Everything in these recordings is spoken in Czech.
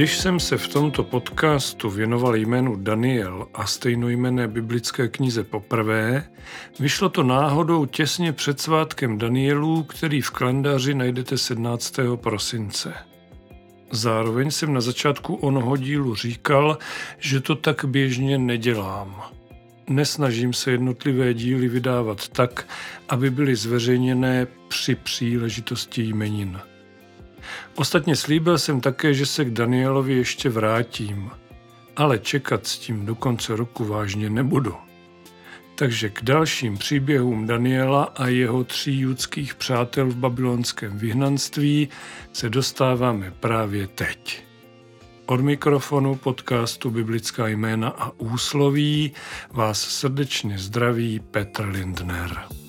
Když jsem se v tomto podcastu věnoval jménu Daniel a stejnojmené biblické knize poprvé, vyšlo to náhodou těsně před svátkem Danielů, který v kalendáři najdete 17. prosince. Zároveň jsem na začátku onoho dílu říkal, že to tak běžně nedělám. Nesnažím se jednotlivé díly vydávat tak, aby byly zveřejněné při příležitosti jmenin. Ostatně slíbil jsem také, že se k Danielovi ještě vrátím, ale čekat s tím do konce roku vážně nebudu. Takže k dalším příběhům Daniela a jeho tří judských přátel v babylonském vyhnanství se dostáváme právě teď. Od mikrofonu podcastu Biblická jména a úsloví vás srdečně zdraví Petr Lindner.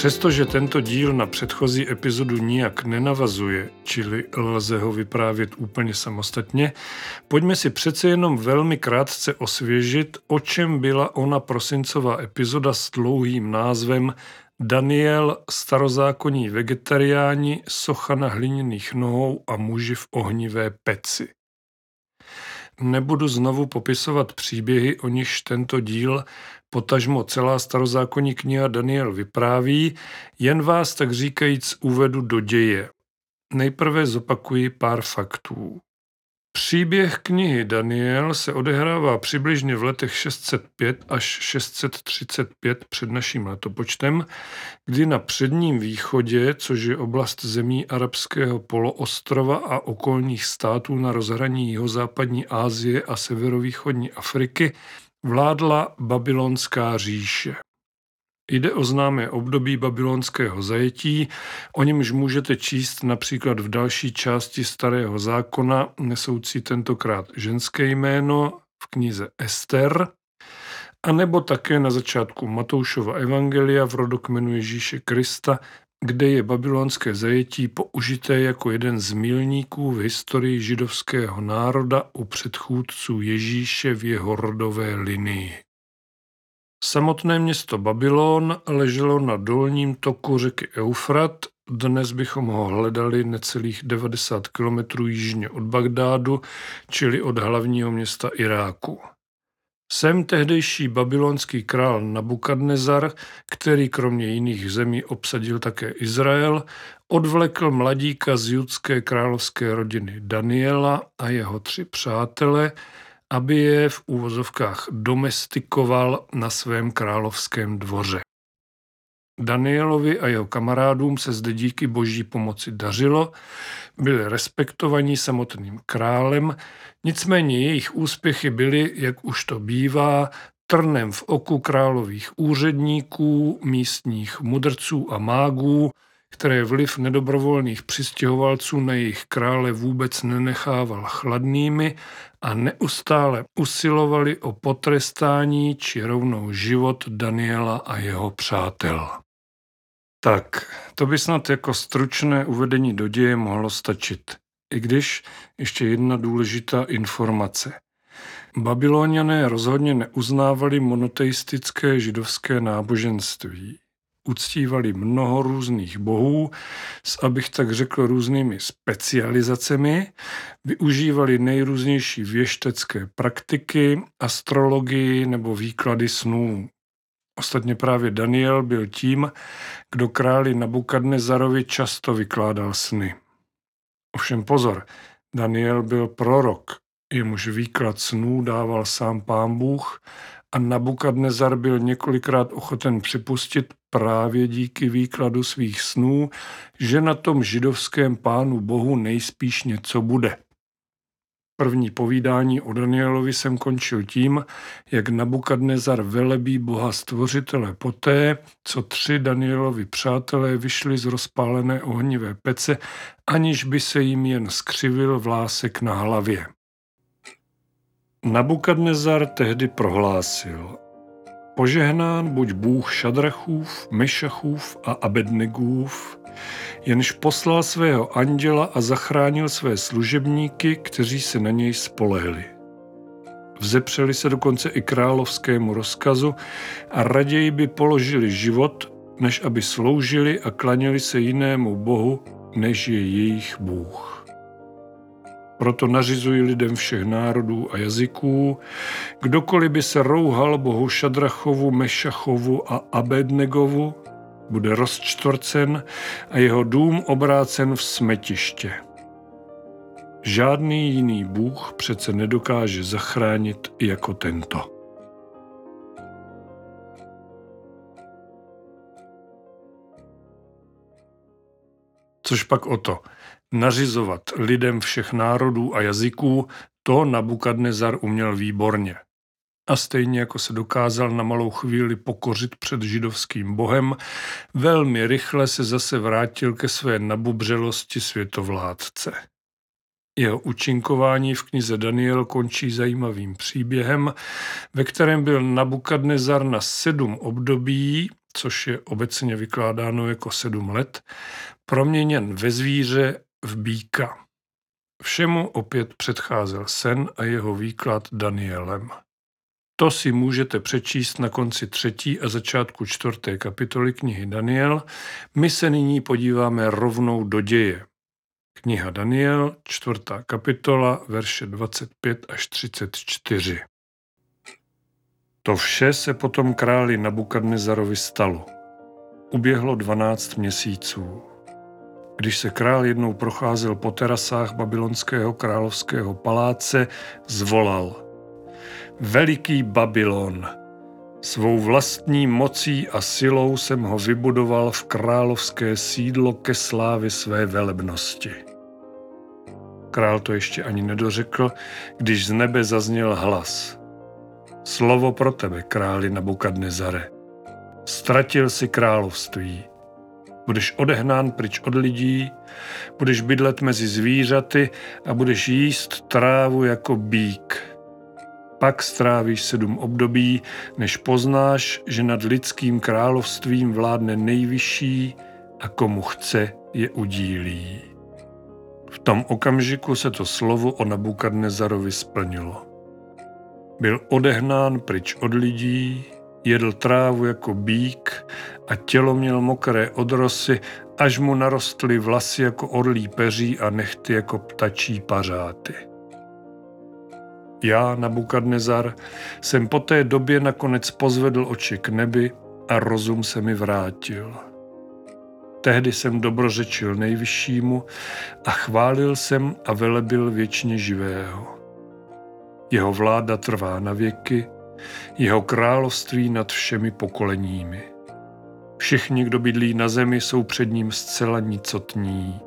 Přestože tento díl na předchozí epizodu nijak nenavazuje, čili lze ho vyprávět úplně samostatně, pojďme si přece jenom velmi krátce osvěžit, o čem byla ona prosincová epizoda s dlouhým názvem Daniel, starozákonní vegetariáni, socha na hliněných nohou a muži v ohnivé peci. Nebudu znovu popisovat příběhy, o nichž tento díl potažmo celá starozákonní kniha Daniel vypráví, jen vás tak říkajíc uvedu do děje. Nejprve zopakuji pár faktů. Příběh knihy Daniel se odehrává přibližně v letech 605 až 635 před naším letopočtem, kdy na předním východě, což je oblast zemí arabského poloostrova a okolních států na rozhraní jihozápadní Asie a severovýchodní Afriky, vládla babylonská říše. Jde o známé období babylonského zajetí, o němž můžete číst například v další části Starého zákona, nesoucí tentokrát ženské jméno v knize Ester, a nebo také na začátku Matoušova evangelia v rodokmenu Ježíše Krista, kde je babylonské zajetí použité jako jeden z milníků v historii židovského národa u předchůdců Ježíše v jeho rodové linii. Samotné město Babylon leželo na dolním toku řeky Eufrat, dnes bychom ho hledali necelých 90 km jižně od Bagdádu, čili od hlavního města Iráku. Sem tehdejší babylonský král Nabukadnezar, který kromě jiných zemí obsadil také Izrael, odvlekl mladíka z judské královské rodiny Daniela a jeho tři přátele, aby je v úvozovkách domestikoval na svém královském dvoře. Danielovi a jeho kamarádům se zde díky boží pomoci dařilo, byli respektovaní samotným králem, nicméně jejich úspěchy byly, jak už to bývá, trnem v oku králových úředníků, místních mudrců a mágů, které vliv nedobrovolných přistěhovalců na jejich krále vůbec nenechával chladnými a neustále usilovali o potrestání či rovnou život Daniela a jeho přátel. Tak, to by snad jako stručné uvedení do děje mohlo stačit. I když ještě jedna důležitá informace. Babyloniané rozhodně neuznávali monoteistické židovské náboženství. Uctívali mnoho různých bohů s, abych tak řekl, různými specializacemi, využívali nejrůznější věštecké praktiky, astrologii nebo výklady snů. Ostatně právě Daniel byl tím, kdo králi Nabukadnezarovi často vykládal sny. Ovšem pozor, Daniel byl prorok, jemuž výklad snů dával sám pán Bůh a Nabukadnezar byl několikrát ochoten připustit právě díky výkladu svých snů, že na tom židovském pánu Bohu nejspíš něco bude. První povídání o Danielovi jsem končil tím, jak Nabukadnezar velebí boha stvořitele poté, co tři Danielovi přátelé vyšli z rozpálené ohnivé pece, aniž by se jim jen skřivil vlásek na hlavě. Nabukadnezar tehdy prohlásil, požehnán buď Bůh Šadrachův, Mešachův a Abednegův, jenž poslal svého anděla a zachránil své služebníky, kteří se na něj spolehli. Vzepřeli se dokonce i královskému rozkazu a raději by položili život, než aby sloužili a klaněli se jinému bohu, než je jejich Bůh. Proto nařizují lidem všech národů a jazyků, kdokoliv by se rouhal bohu Šadrachovu, Mešachovu a Abednegovu, bude rozčtvrcen a jeho dům obrácen v smetiště. Žádný jiný Bůh přece nedokáže zachránit jako tento. Což pak o to, nařizovat lidem všech národů a jazyků, to Nabukadnezar uměl výborně a stejně jako se dokázal na malou chvíli pokořit před židovským bohem, velmi rychle se zase vrátil ke své nabubřelosti světovládce. Jeho učinkování v knize Daniel končí zajímavým příběhem, ve kterém byl Nabukadnezar na sedm období, což je obecně vykládáno jako sedm let, proměněn ve zvíře v býka. Všemu opět předcházel sen a jeho výklad Danielem. To si můžete přečíst na konci třetí a začátku čtvrté kapitoly knihy Daniel. My se nyní podíváme rovnou do děje. Kniha Daniel, čtvrtá kapitola, verše 25 až 34. To vše se potom králi Nabukadnezarovi stalo. Uběhlo 12 měsíců. Když se král jednou procházel po terasách babylonského královského paláce, zvolal – Veliký Babylon. Svou vlastní mocí a silou jsem ho vybudoval v královské sídlo ke slávě své velebnosti. Král to ještě ani nedořekl, když z nebe zazněl hlas. Slovo pro tebe, králi Nabukadnezare. Ztratil si království. Budeš odehnán pryč od lidí, budeš bydlet mezi zvířaty a budeš jíst trávu jako bík pak strávíš sedm období, než poznáš, že nad lidským královstvím vládne nejvyšší a komu chce je udílí. V tom okamžiku se to slovo o Nabukadnezarovi splnilo. Byl odehnán pryč od lidí, jedl trávu jako bík a tělo měl mokré odrosy, až mu narostly vlasy jako orlí peří a nechty jako ptačí pařáty. Já, Nabukadnezar, jsem po té době nakonec pozvedl oči k nebi a rozum se mi vrátil. Tehdy jsem dobrořečil nejvyššímu a chválil jsem a velebil věčně živého. Jeho vláda trvá na věky, jeho království nad všemi pokoleními. Všichni, kdo bydlí na zemi, jsou před ním zcela nicotní.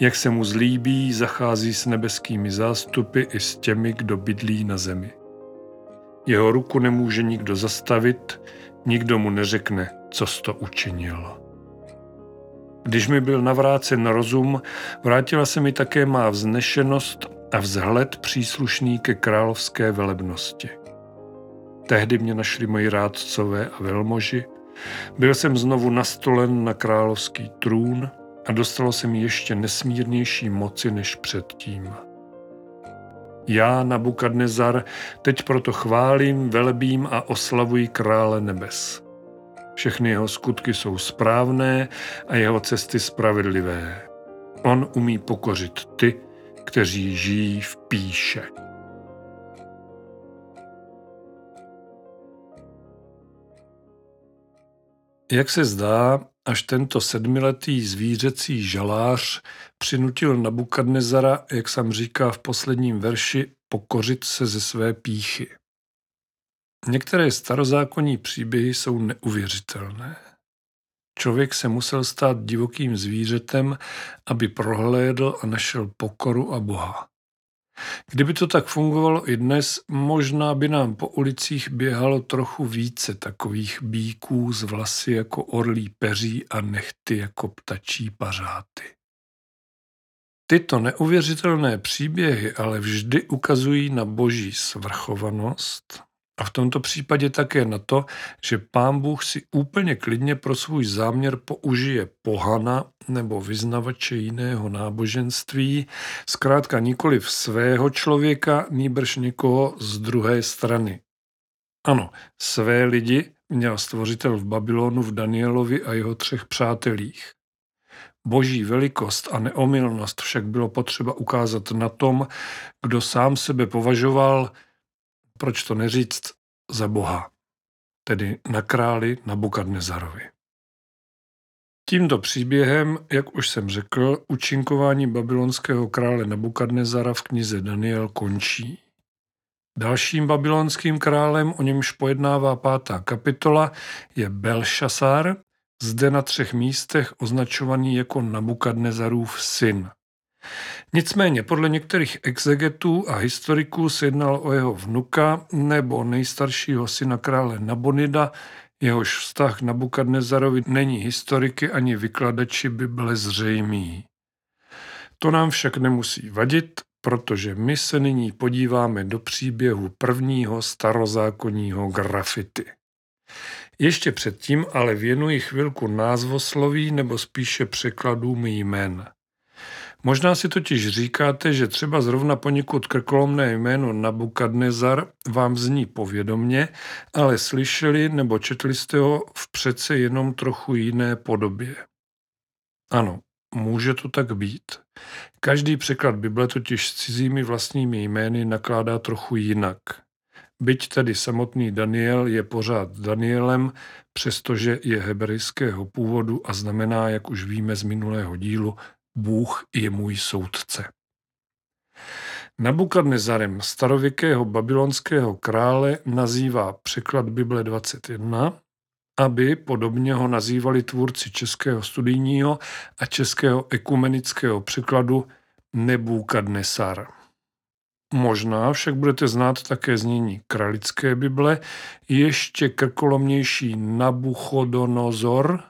Jak se mu zlíbí, zachází s nebeskými zástupy i s těmi, kdo bydlí na zemi. Jeho ruku nemůže nikdo zastavit, nikdo mu neřekne, co to učinil. Když mi byl navrácen rozum, vrátila se mi také má vznešenost a vzhled příslušný ke královské velebnosti. Tehdy mě našli moji rádcové a velmoži, byl jsem znovu nastolen na královský trůn a dostalo se mi ještě nesmírnější moci než předtím. Já, Nabukadnezar, teď proto chválím, velebím a oslavuji krále nebes. Všechny jeho skutky jsou správné a jeho cesty spravedlivé. On umí pokořit ty, kteří žijí v píše. Jak se zdá, až tento sedmiletý zvířecí žalář přinutil Nabukadnezara, jak sam říká v posledním verši, pokořit se ze své píchy. Některé starozákonní příběhy jsou neuvěřitelné. Člověk se musel stát divokým zvířetem, aby prohlédl a našel pokoru a Boha. Kdyby to tak fungovalo i dnes, možná by nám po ulicích běhalo trochu více takových bíků z vlasy jako orlí peří a nechty jako ptačí pařáty. Tyto neuvěřitelné příběhy ale vždy ukazují na boží svrchovanost a v tomto případě také na to, že pán Bůh si úplně klidně pro svůj záměr použije pohana nebo vyznavače jiného náboženství, zkrátka nikoli v svého člověka, nýbrž někoho z druhé strany. Ano, své lidi měl stvořitel v Babylonu v Danielovi a jeho třech přátelích. Boží velikost a neomylnost však bylo potřeba ukázat na tom, kdo sám sebe považoval proč to neříct, za Boha, tedy na králi Nabukadnezarovi. Tímto příběhem, jak už jsem řekl, učinkování babylonského krále Nabukadnezara v knize Daniel končí. Dalším babylonským králem, o němž pojednává pátá kapitola, je Belšasar, zde na třech místech označovaný jako Nabukadnezarův syn. Nicméně podle některých exegetů a historiků se jednal o jeho vnuka nebo nejstaršího syna krále Nabonida, jehož vztah k Nabukadnezarovi není historiky ani vykladači Bible zřejmý. To nám však nemusí vadit, protože my se nyní podíváme do příběhu prvního starozákonního grafity. Ještě předtím ale věnuji chvilku názvosloví nebo spíše překladům jmen. Možná si totiž říkáte, že třeba zrovna poněkud krkolomné jméno Nabukadnezar vám zní povědomně, ale slyšeli nebo četli jste ho v přece jenom trochu jiné podobě. Ano, může to tak být. Každý překlad Bible totiž s cizími vlastními jmény nakládá trochu jinak. Byť tedy samotný Daniel je pořád Danielem, přestože je hebrejského původu a znamená, jak už víme z minulého dílu, Bůh je můj soudce. Nabukadnezarem starověkého babylonského krále nazývá překlad Bible 21, aby podobně ho nazývali tvůrci českého studijního a českého ekumenického překladu Nebukadnesar. Možná však budete znát také znění kralické Bible, ještě krkolomnější Nabuchodonozor,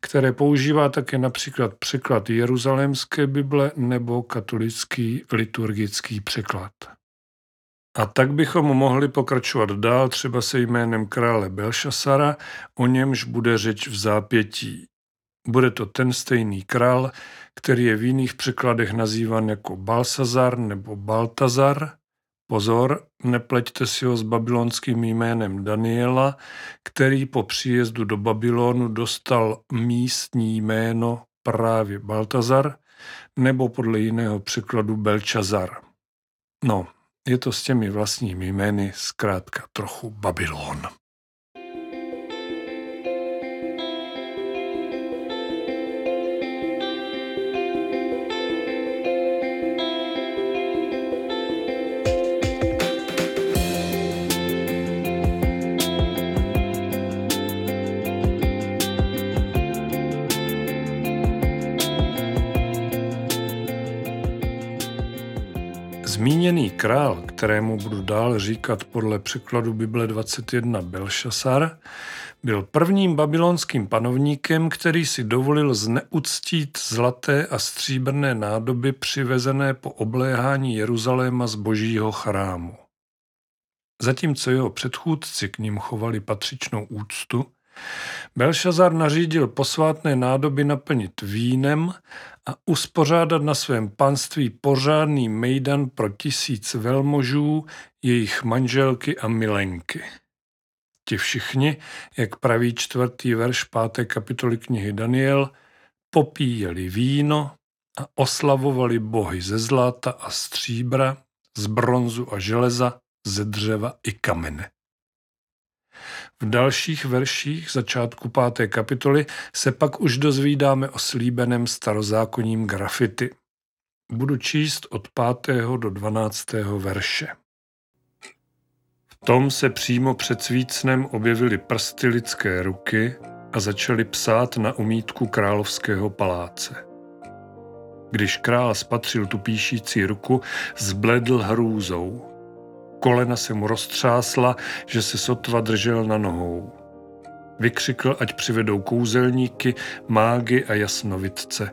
které používá také například překlad Jeruzalémské Bible nebo katolický liturgický překlad. A tak bychom mohli pokračovat dál třeba se jménem krále Belšasara, o němž bude řeč v zápětí. Bude to ten stejný král, který je v jiných překladech nazývan jako Balsazar nebo Baltazar, Pozor, nepleťte si ho s babylonským jménem Daniela, který po příjezdu do Babylonu dostal místní jméno právě Baltazar, nebo podle jiného překladu Belčazar. No, je to s těmi vlastními jmény zkrátka trochu Babylon. Král, kterému budu dál říkat podle překladu Bible 21 Belšasar, byl prvním babylonským panovníkem, který si dovolil zneuctít zlaté a stříbrné nádoby přivezené po obléhání Jeruzaléma z božího chrámu. Zatímco jeho předchůdci k ním chovali patřičnou úctu, Belšazar nařídil posvátné nádoby naplnit vínem a uspořádat na svém panství pořádný mejdan pro tisíc velmožů, jejich manželky a milenky. Ti všichni, jak praví čtvrtý verš páté kapitoly knihy Daniel, popíjeli víno a oslavovali bohy ze zlata a stříbra, z bronzu a železa, ze dřeva i kamene. V dalších verších začátku páté kapitoly se pak už dozvídáme o slíbeném starozákonním grafity. Budu číst od 5. do 12. verše. V tom se přímo před svícnem objevily prsty lidské ruky a začaly psát na umítku královského paláce. Když král spatřil tu píšící ruku, zbledl hrůzou. Kolena se mu roztřásla, že se sotva držel na nohou. Vykřikl, ať přivedou kouzelníky, mágy a jasnovidce.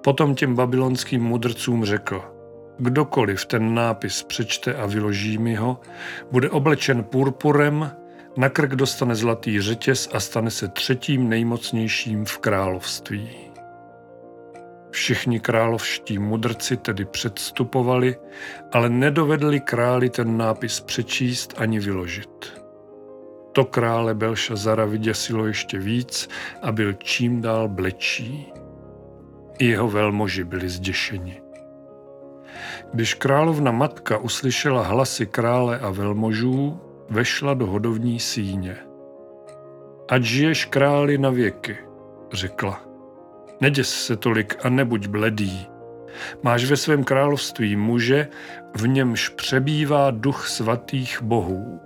Potom těm babylonským mudrcům řekl, kdokoliv ten nápis přečte a vyloží mi ho, bude oblečen purpurem, na krk dostane zlatý řetěz a stane se třetím nejmocnějším v království. Všichni královští mudrci tedy předstupovali, ale nedovedli králi ten nápis přečíst ani vyložit. To krále Belšazara vyděsilo ještě víc a byl čím dál blečí. I jeho velmoži byli zděšeni. Když královna matka uslyšela hlasy krále a velmožů, vešla do hodovní síně. Ať žiješ králi na věky, řekla. Neděs se tolik a nebuď bledý. Máš ve svém království muže, v němž přebývá duch svatých bohů.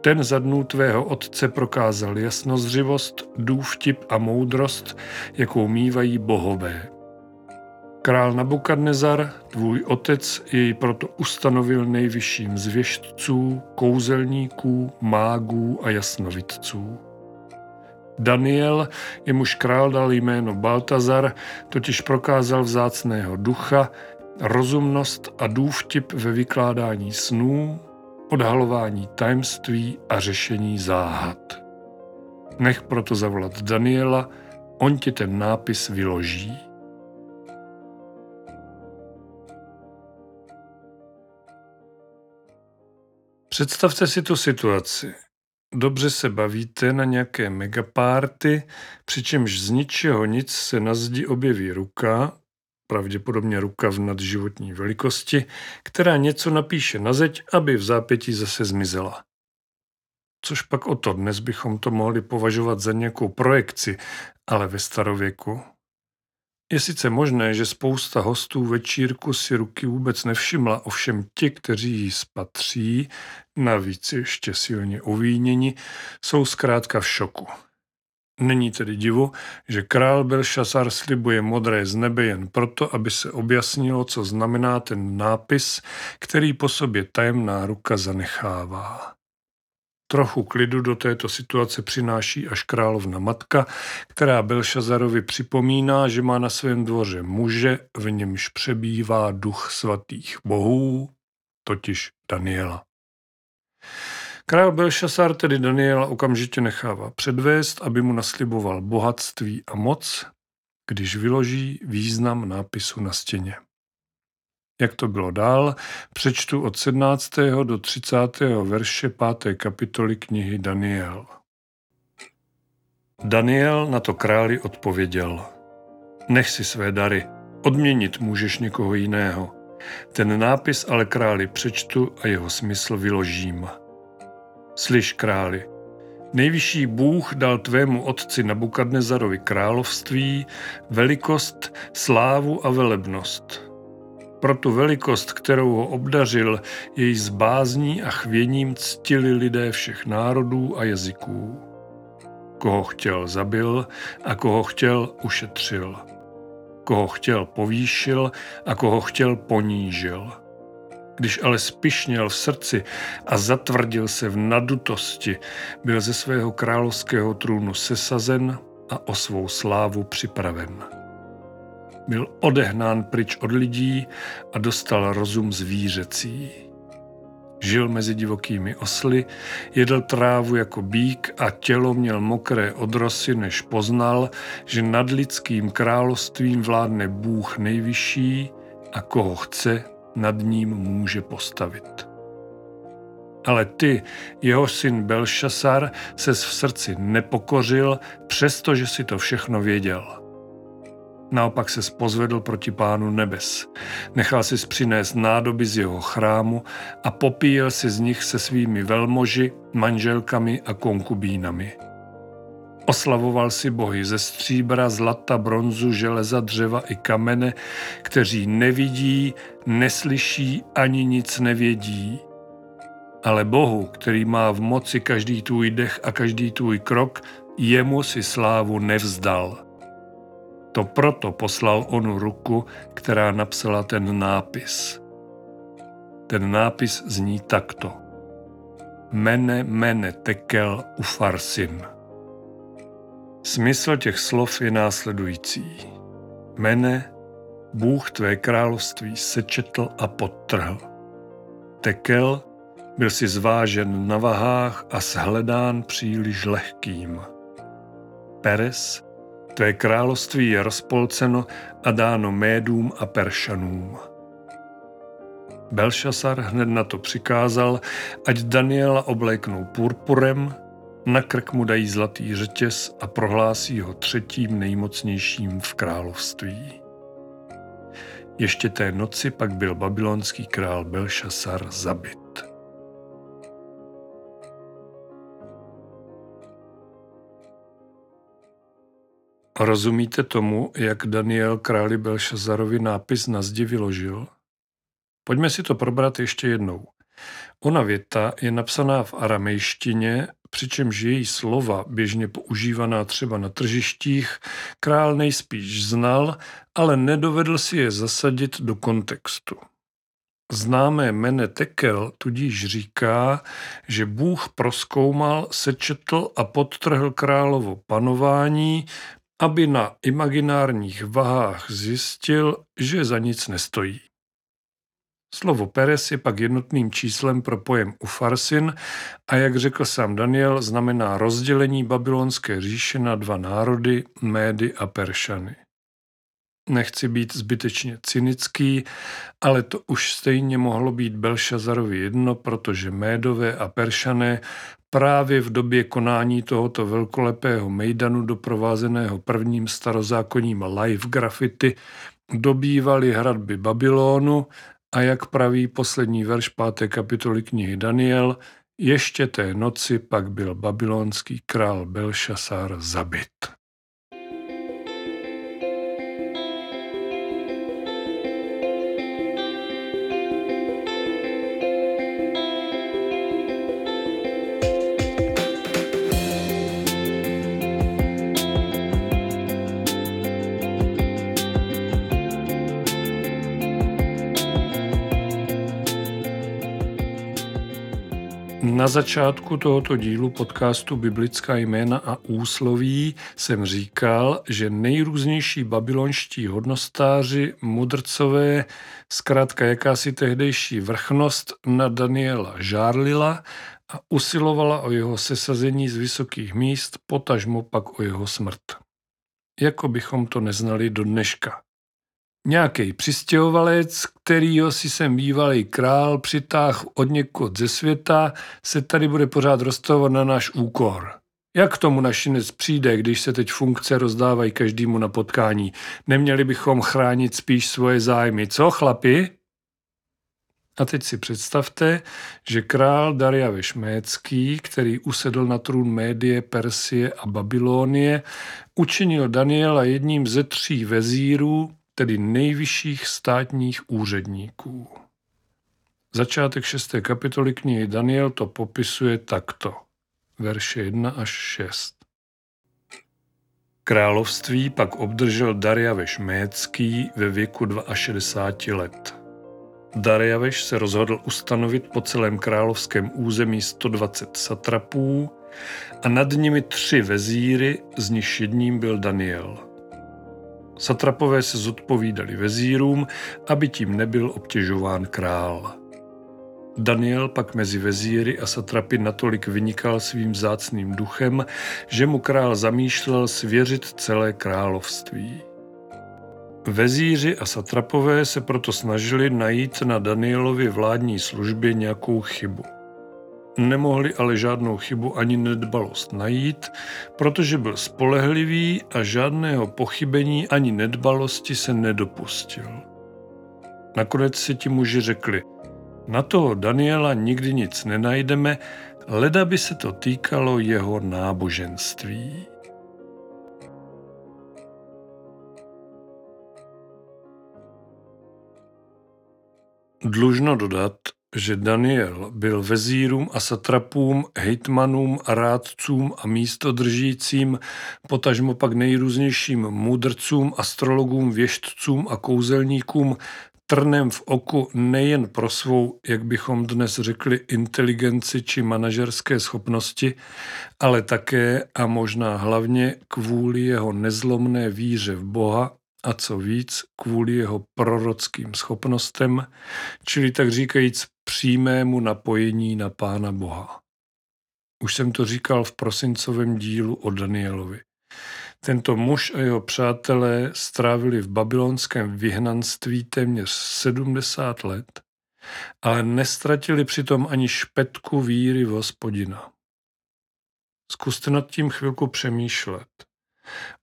Ten za dnů tvého otce prokázal jasnozřivost, důvtip a moudrost, jakou mývají bohové. Král Nabukadnezar, tvůj otec, jej proto ustanovil nejvyšším z věštců, kouzelníků, mágů a jasnovidců. Daniel, jemuž král dal jméno Baltazar, totiž prokázal vzácného ducha, rozumnost a důvtip ve vykládání snů, odhalování tajemství a řešení záhad. Nech proto zavolat Daniela, on ti ten nápis vyloží. Představte si tu situaci. Dobře se bavíte na nějaké megapárty, přičemž z ničeho nic se na zdi objeví ruka, pravděpodobně ruka v nadživotní velikosti, která něco napíše na zeď, aby v zápětí zase zmizela. Což pak o to dnes bychom to mohli považovat za nějakou projekci, ale ve starověku. Je sice možné, že spousta hostů večírku si ruky vůbec nevšimla, ovšem ti, kteří ji spatří, navíc ještě silně uvíněni, jsou zkrátka v šoku. Není tedy divu, že král Belšasar slibuje modré z nebe jen proto, aby se objasnilo, co znamená ten nápis, který po sobě tajemná ruka zanechává. Trochu klidu do této situace přináší až královna matka, která Belšazarovi připomíná, že má na svém dvoře muže, v němž přebývá duch svatých bohů, totiž Daniela. Král Belšasar tedy Daniela okamžitě nechává předvést, aby mu nasliboval bohatství a moc, když vyloží význam nápisu na stěně. Jak to bylo dál, přečtu od 17. do 30. verše 5. kapitoly knihy Daniel. Daniel na to králi odpověděl. Nech si své dary, odměnit můžeš někoho jiného. Ten nápis ale králi přečtu a jeho smysl vyložím. Slyš, králi, nejvyšší Bůh dal tvému otci Nabukadnezarovi království, velikost, slávu a velebnost. Pro tu velikost, kterou ho obdařil, jej s bázní a chvěním ctili lidé všech národů a jazyků. Koho chtěl zabil a koho chtěl ušetřil. Koho chtěl povýšil a koho chtěl ponížil. Když ale spišněl v srdci a zatvrdil se v nadutosti, byl ze svého královského trůnu sesazen a o svou slávu připraven. Byl odehnán pryč od lidí a dostal rozum zvířecí. Žil mezi divokými osly, jedl trávu jako bík a tělo měl mokré odrosy, než poznal, že nad lidským královstvím vládne Bůh nejvyšší a koho chce, nad ním může postavit. Ale ty, jeho syn Belšasar, ses v srdci nepokořil, přestože si to všechno věděl. Naopak se spozvedl proti pánu nebes. Nechal si přinést nádoby z jeho chrámu a popíjel si z nich se svými velmoži, manželkami a konkubínami. Oslavoval si bohy ze stříbra, zlata, bronzu, železa, dřeva i kamene, kteří nevidí, neslyší ani nic nevědí. Ale Bohu, který má v moci každý tvůj dech a každý tvůj krok, jemu si slávu nevzdal. To proto poslal onu ruku, která napsala ten nápis. Ten nápis zní takto. Mene, mene, tekel, ufarsin. Smysl těch slov je následující. Mene, Bůh tvé království sečetl a podtrhl. Tekel, byl si zvážen na vahách a shledán příliš lehkým. Peres, tvé království je rozpolceno a dáno Médům a Peršanům. Belšasar hned na to přikázal, ať Daniela obléknou purpurem, na krk mu dají zlatý řetěz a prohlásí ho třetím nejmocnějším v království. Ještě té noci pak byl babylonský král Belšasar zabit. Rozumíte tomu, jak Daniel králi Belšazarovi nápis na zdi vyložil? Pojďme si to probrat ještě jednou. Ona věta je napsaná v aramejštině, přičemž její slova, běžně používaná třeba na tržištích, král nejspíš znal, ale nedovedl si je zasadit do kontextu. Známé mene Tekel tudíž říká, že Bůh proskoumal, sečetl a podtrhl královo panování, aby na imaginárních vahách zjistil, že za nic nestojí. Slovo Peres je pak jednotným číslem pro pojem ufarsin a jak řekl sám Daniel, znamená rozdělení babylonské říše na dva národy, Médy a Peršany. Nechci být zbytečně cynický, ale to už stejně mohlo být Belšazarovi jedno, protože Médové a Peršané právě v době konání tohoto velkolepého mejdanu doprovázeného prvním starozákonním live graffiti dobývali hradby Babylonu a jak praví poslední verš páté kapitoly knihy Daniel, ještě té noci pak byl babylonský král Belšasar zabit. Na začátku tohoto dílu podcastu Biblická jména a úsloví jsem říkal, že nejrůznější babylonští hodnostáři, mudrcové, zkrátka jakási tehdejší vrchnost na Daniela žárlila a usilovala o jeho sesazení z vysokých míst, potažmo pak o jeho smrt. Jako bychom to neznali do dneška. Nějaký přistěhovalec, kterýho si sem bývalý král přitáh od někud ze světa, se tady bude pořád rozstavovat na náš úkor. Jak k tomu našinec přijde, když se teď funkce rozdávají každému na potkání? Neměli bychom chránit spíš svoje zájmy, co chlapi? A teď si představte, že král Dariaveš Mécký, který usedl na trůn Médie, Persie a Babylonie, učinil Daniela jedním ze tří vezírů, tedy nejvyšších státních úředníků. Začátek 6. kapitoly knihy Daniel to popisuje takto. Verše 1 až 6. Království pak obdržel Dariaveš Mécký ve věku 62 let. Dariaveš se rozhodl ustanovit po celém královském území 120 satrapů a nad nimi tři vezíry, z nich jedním byl Daniel – Satrapové se zodpovídali vezírům, aby tím nebyl obtěžován král. Daniel pak mezi vezíry a satrapy natolik vynikal svým zácným duchem, že mu král zamýšlel svěřit celé království. Vezíři a satrapové se proto snažili najít na Danielovi vládní službě nějakou chybu. Nemohli ale žádnou chybu ani nedbalost najít, protože byl spolehlivý a žádného pochybení ani nedbalosti se nedopustil. Nakonec si ti muži řekli, na toho Daniela nikdy nic nenajdeme, leda by se to týkalo jeho náboženství. Dlužno dodat, že Daniel byl vezírům a satrapům, hejtmanům a rádcům a místodržícím, potažmo pak nejrůznějším mudrcům, astrologům, věštcům a kouzelníkům trnem v oku nejen pro svou, jak bychom dnes řekli, inteligenci či manažerské schopnosti, ale také a možná hlavně kvůli jeho nezlomné víře v Boha a co víc kvůli jeho prorockým schopnostem, čili tak říkajíc přímému napojení na Pána Boha. Už jsem to říkal v prosincovém dílu o Danielovi. Tento muž a jeho přátelé strávili v babylonském vyhnanství téměř 70 let, ale nestratili přitom ani špetku víry v hospodina. Zkuste nad tím chvilku přemýšlet.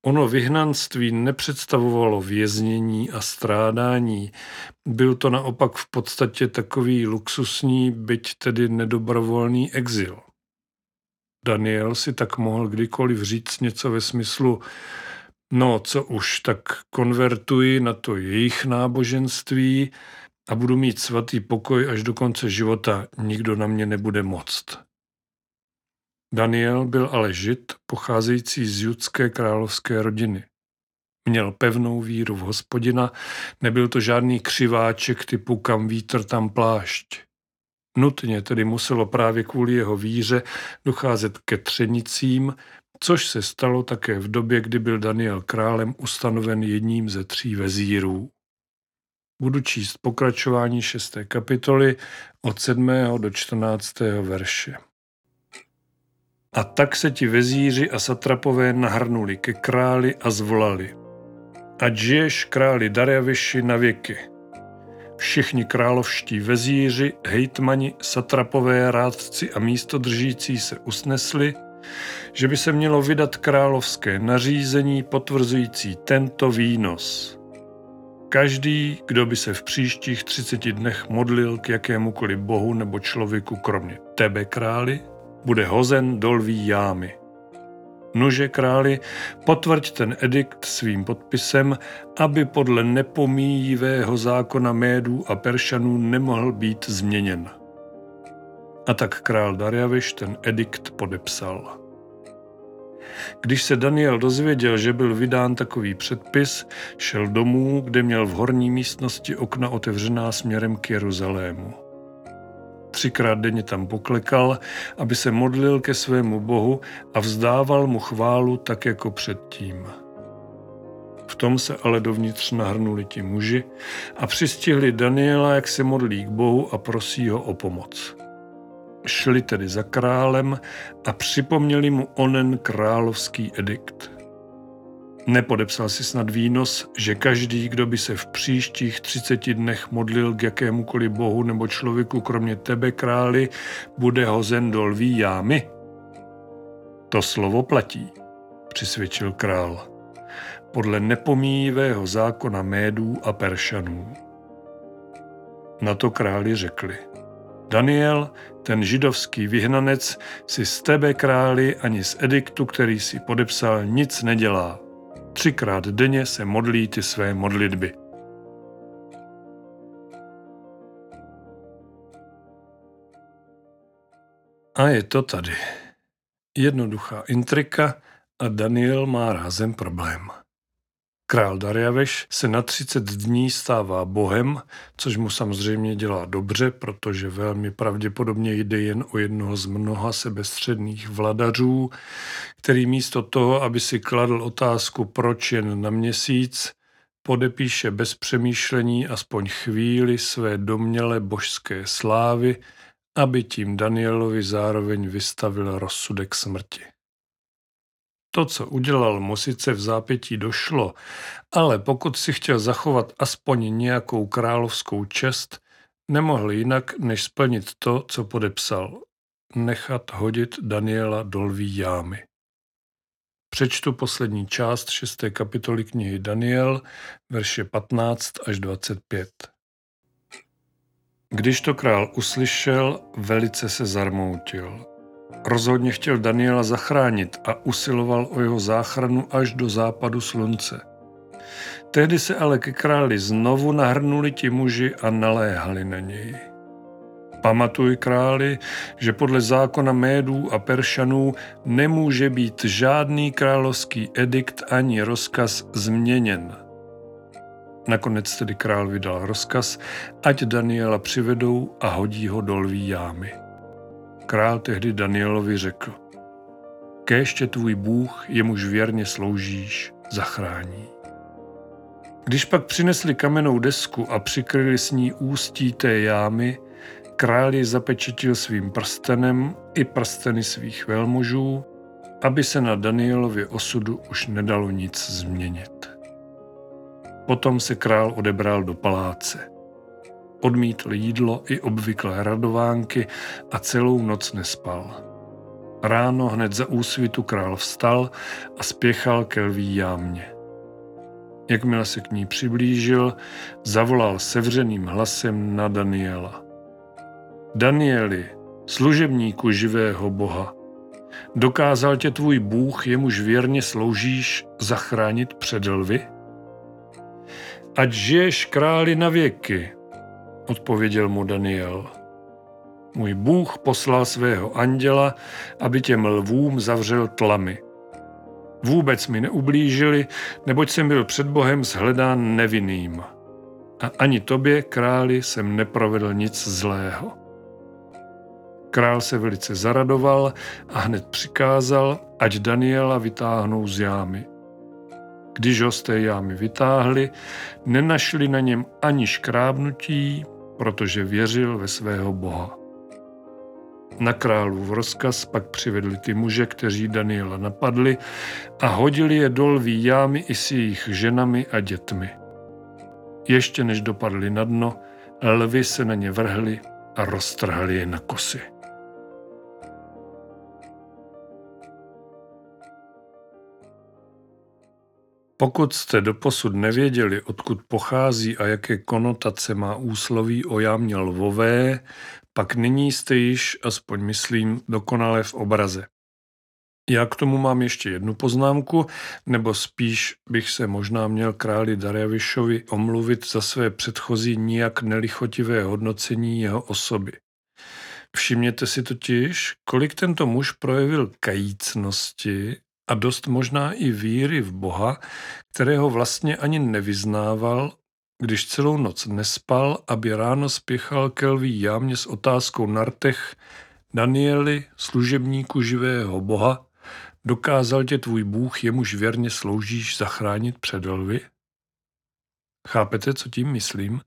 Ono vyhnanství nepředstavovalo věznění a strádání. Byl to naopak v podstatě takový luxusní, byť tedy nedobrovolný exil. Daniel si tak mohl kdykoliv říct něco ve smyslu, no co už, tak konvertuji na to jejich náboženství a budu mít svatý pokoj až do konce života, nikdo na mě nebude moct. Daniel byl ale žid, pocházející z judské královské rodiny. Měl pevnou víru v hospodina, nebyl to žádný křiváček typu kam vítr tam plášť. Nutně tedy muselo právě kvůli jeho víře docházet ke třenicím, což se stalo také v době, kdy byl Daniel králem ustanoven jedním ze tří vezírů. Budu číst pokračování šesté kapitoly od 7. do 14. verše. A tak se ti vezíři a satrapové nahrnuli ke králi a zvolali. Ať žiješ králi Darjaviši na věky. Všichni královští vezíři, hejtmani, satrapové, rádci a místodržící se usnesli, že by se mělo vydat královské nařízení potvrzující tento výnos. Každý, kdo by se v příštích 30 dnech modlil k jakémukoliv bohu nebo člověku kromě tebe, králi, bude hozen do lví jámy. Nuže králi, potvrď ten edikt svým podpisem, aby podle nepomíjivého zákona Médů a Peršanů nemohl být změněn. A tak král Darjaveš ten edikt podepsal. Když se Daniel dozvěděl, že byl vydán takový předpis, šel domů, kde měl v horní místnosti okna otevřená směrem k Jeruzalému. Třikrát denně tam poklekal, aby se modlil ke svému Bohu a vzdával mu chválu tak jako předtím. V tom se ale dovnitř nahrnuli ti muži a přistihli Daniela, jak se modlí k Bohu a prosí ho o pomoc. Šli tedy za králem a připomněli mu onen královský edikt. Nepodepsal si snad výnos, že každý, kdo by se v příštích 30 dnech modlil k jakémukoliv bohu nebo člověku kromě tebe, králi, bude hozen do lví jámy? To slovo platí, přisvědčil král, podle nepomíjivého zákona Médů a Peršanů. Na to králi řekli, Daniel, ten židovský vyhnanec, si z tebe králi ani z ediktu, který si podepsal, nic nedělá třikrát denně se modlí ty své modlitby. A je to tady. Jednoduchá intrika a Daniel má rázem problém. Král Darjaveš se na 30 dní stává bohem, což mu samozřejmě dělá dobře, protože velmi pravděpodobně jde jen o jednoho z mnoha sebestředných vladařů, který místo toho, aby si kladl otázku proč jen na měsíc, podepíše bez přemýšlení aspoň chvíli své domnělé božské slávy, aby tím Danielovi zároveň vystavil rozsudek smrti. To, co udělal, mu sice v zápětí došlo, ale pokud si chtěl zachovat aspoň nějakou královskou čest, nemohl jinak, než splnit to, co podepsal. Nechat hodit Daniela do lví jámy. Přečtu poslední část šesté kapitoly knihy Daniel, verše 15 až 25. Když to král uslyšel, velice se zarmoutil. Rozhodně chtěl Daniela zachránit a usiloval o jeho záchranu až do západu slunce. Tehdy se ale ke králi znovu nahrnuli ti muži a naléhali na něj. Pamatuj, králi, že podle zákona Médů a Peršanů nemůže být žádný královský edikt ani rozkaz změněn. Nakonec tedy král vydal rozkaz, ať Daniela přivedou a hodí ho do lví jámy. Král tehdy Danielovi řekl, kéště tvůj Bůh, jemuž věrně sloužíš, zachrání. Když pak přinesli kamennou desku a přikryli s ní ústí té jámy, král ji zapečetil svým prstenem i prsteny svých velmožů, aby se na Danielově osudu už nedalo nic změnit. Potom se král odebral do paláce. Odmítl jídlo i obvyklé radovánky a celou noc nespal. Ráno hned za úsvitu král vstal a spěchal ke lví jámě. Jakmile se k ní přiblížil, zavolal sevřeným hlasem na Daniela. Danieli, služebníku živého Boha, dokázal tě tvůj Bůh, jemuž věrně sloužíš, zachránit před lvy? Ať žiješ králi na věky, odpověděl mu Daniel. Můj Bůh poslal svého anděla, aby těm lvům zavřel tlamy. Vůbec mi neublížili, neboť jsem byl před Bohem shledán nevinným. A ani tobě, králi, jsem neprovedl nic zlého. Král se velice zaradoval a hned přikázal, ať Daniela vytáhnou z jámy. Když ho z té jámy vytáhli, nenašli na něm ani škrábnutí, protože věřil ve svého Boha. Na králův rozkaz pak přivedli ty muže, kteří Daniela napadli a hodili je do lví jámy i s jejich ženami a dětmi. Ještě než dopadli na dno, lvy se na ně vrhli a roztrhali je na kosy. Pokud jste doposud nevěděli, odkud pochází a jaké konotace má úsloví o jámě lvové, pak nyní jste již, aspoň myslím, dokonale v obraze. Já k tomu mám ještě jednu poznámku, nebo spíš bych se možná měl králi Darjavišovi omluvit za své předchozí nijak nelichotivé hodnocení jeho osoby. Všimněte si totiž, kolik tento muž projevil kajícnosti a dost možná i víry v Boha, kterého vlastně ani nevyznával, když celou noc nespal, aby ráno spěchal ke lví jámě s otázkou na rtech Danieli, služebníku živého Boha, dokázal tě tvůj Bůh, jemuž věrně sloužíš, zachránit před lvy? Chápete, co tím myslím?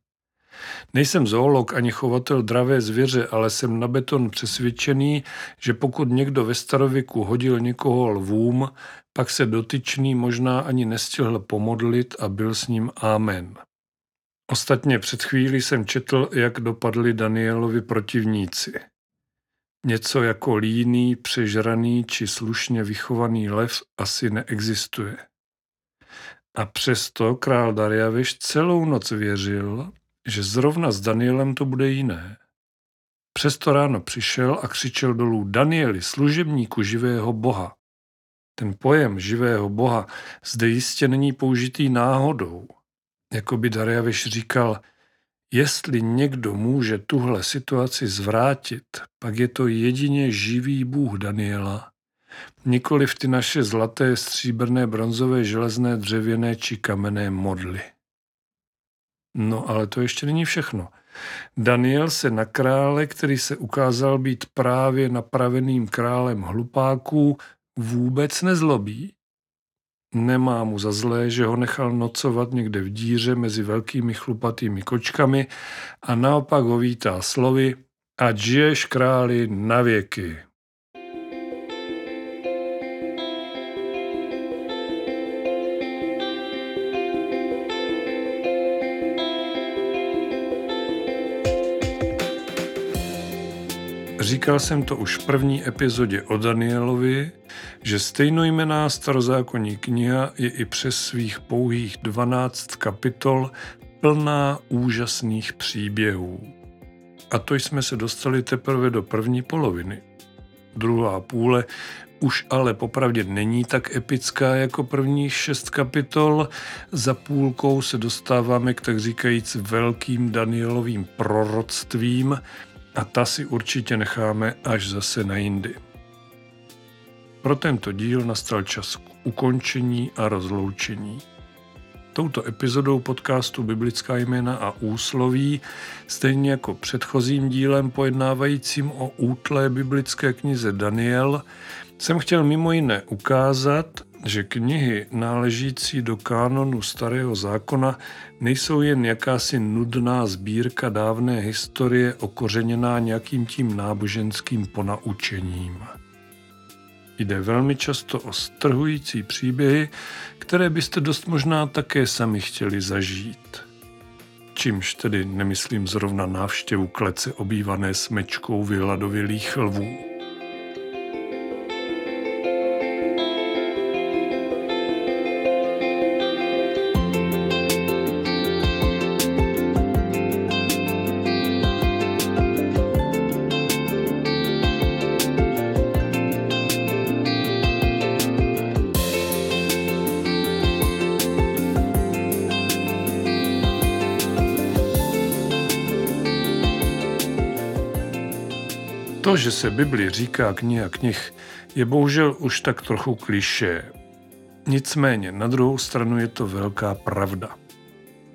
Nejsem zoolog ani chovatel dravé zvěře, ale jsem na beton přesvědčený, že pokud někdo ve starověku hodil někoho lvům, pak se dotyčný možná ani nestihl pomodlit a byl s ním amen. Ostatně před chvílí jsem četl, jak dopadli Danielovi protivníci. Něco jako líný, přežraný či slušně vychovaný lev asi neexistuje. A přesto král Dariaviš celou noc věřil, že zrovna s Danielem to bude jiné. Přesto ráno přišel a křičel dolů Danieli, služebníku živého boha. Ten pojem živého boha zde jistě není použitý náhodou. Jako by Darjaviš říkal, jestli někdo může tuhle situaci zvrátit, pak je to jedině živý Bůh Daniela, nikoli v ty naše zlaté, stříbrné, bronzové, železné, dřevěné či kamenné modly. No ale to ještě není všechno. Daniel se na krále, který se ukázal být právě napraveným králem hlupáků, vůbec nezlobí. Nemá mu za zlé, že ho nechal nocovat někde v díře mezi velkými chlupatými kočkami a naopak ho vítá slovy ať žiješ králi na věky. Říkal jsem to už v první epizodě o Danielovi, že stejnojmená starozákonní kniha je i přes svých pouhých 12 kapitol plná úžasných příběhů. A to jsme se dostali teprve do první poloviny. Druhá půle už ale popravdě není tak epická jako prvních šest kapitol. Za půlkou se dostáváme k tak říkajíc velkým Danielovým proroctvím, a ta si určitě necháme až zase na jindy. Pro tento díl nastal čas k ukončení a rozloučení. Touto epizodou podcastu Biblická jména a úsloví, stejně jako předchozím dílem pojednávajícím o útlé biblické knize Daniel, jsem chtěl mimo jiné ukázat, že knihy náležící do kánonu Starého zákona nejsou jen jakási nudná sbírka dávné historie okořeněná nějakým tím náboženským ponaučením. Jde velmi často o strhující příběhy, které byste dost možná také sami chtěli zažít. Čímž tedy nemyslím zrovna návštěvu klece obývané smečkou vyhladovělých lvů. Že se Bibli říká kniha knih, je bohužel už tak trochu kliše. Nicméně na druhou stranu je to velká pravda.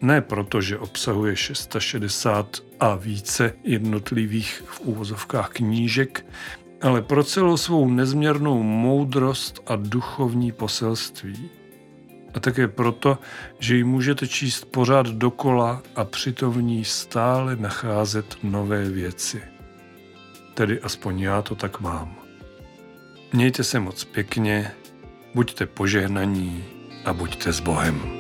Ne proto, že obsahuje 660 a více jednotlivých v úvozovkách knížek, ale pro celou svou nezměrnou moudrost a duchovní poselství. A také proto, že ji můžete číst pořád dokola a přitom v ní stále nacházet nové věci. Tedy aspoň já to tak mám. Mějte se moc pěkně, buďte požehnaní a buďte s Bohem.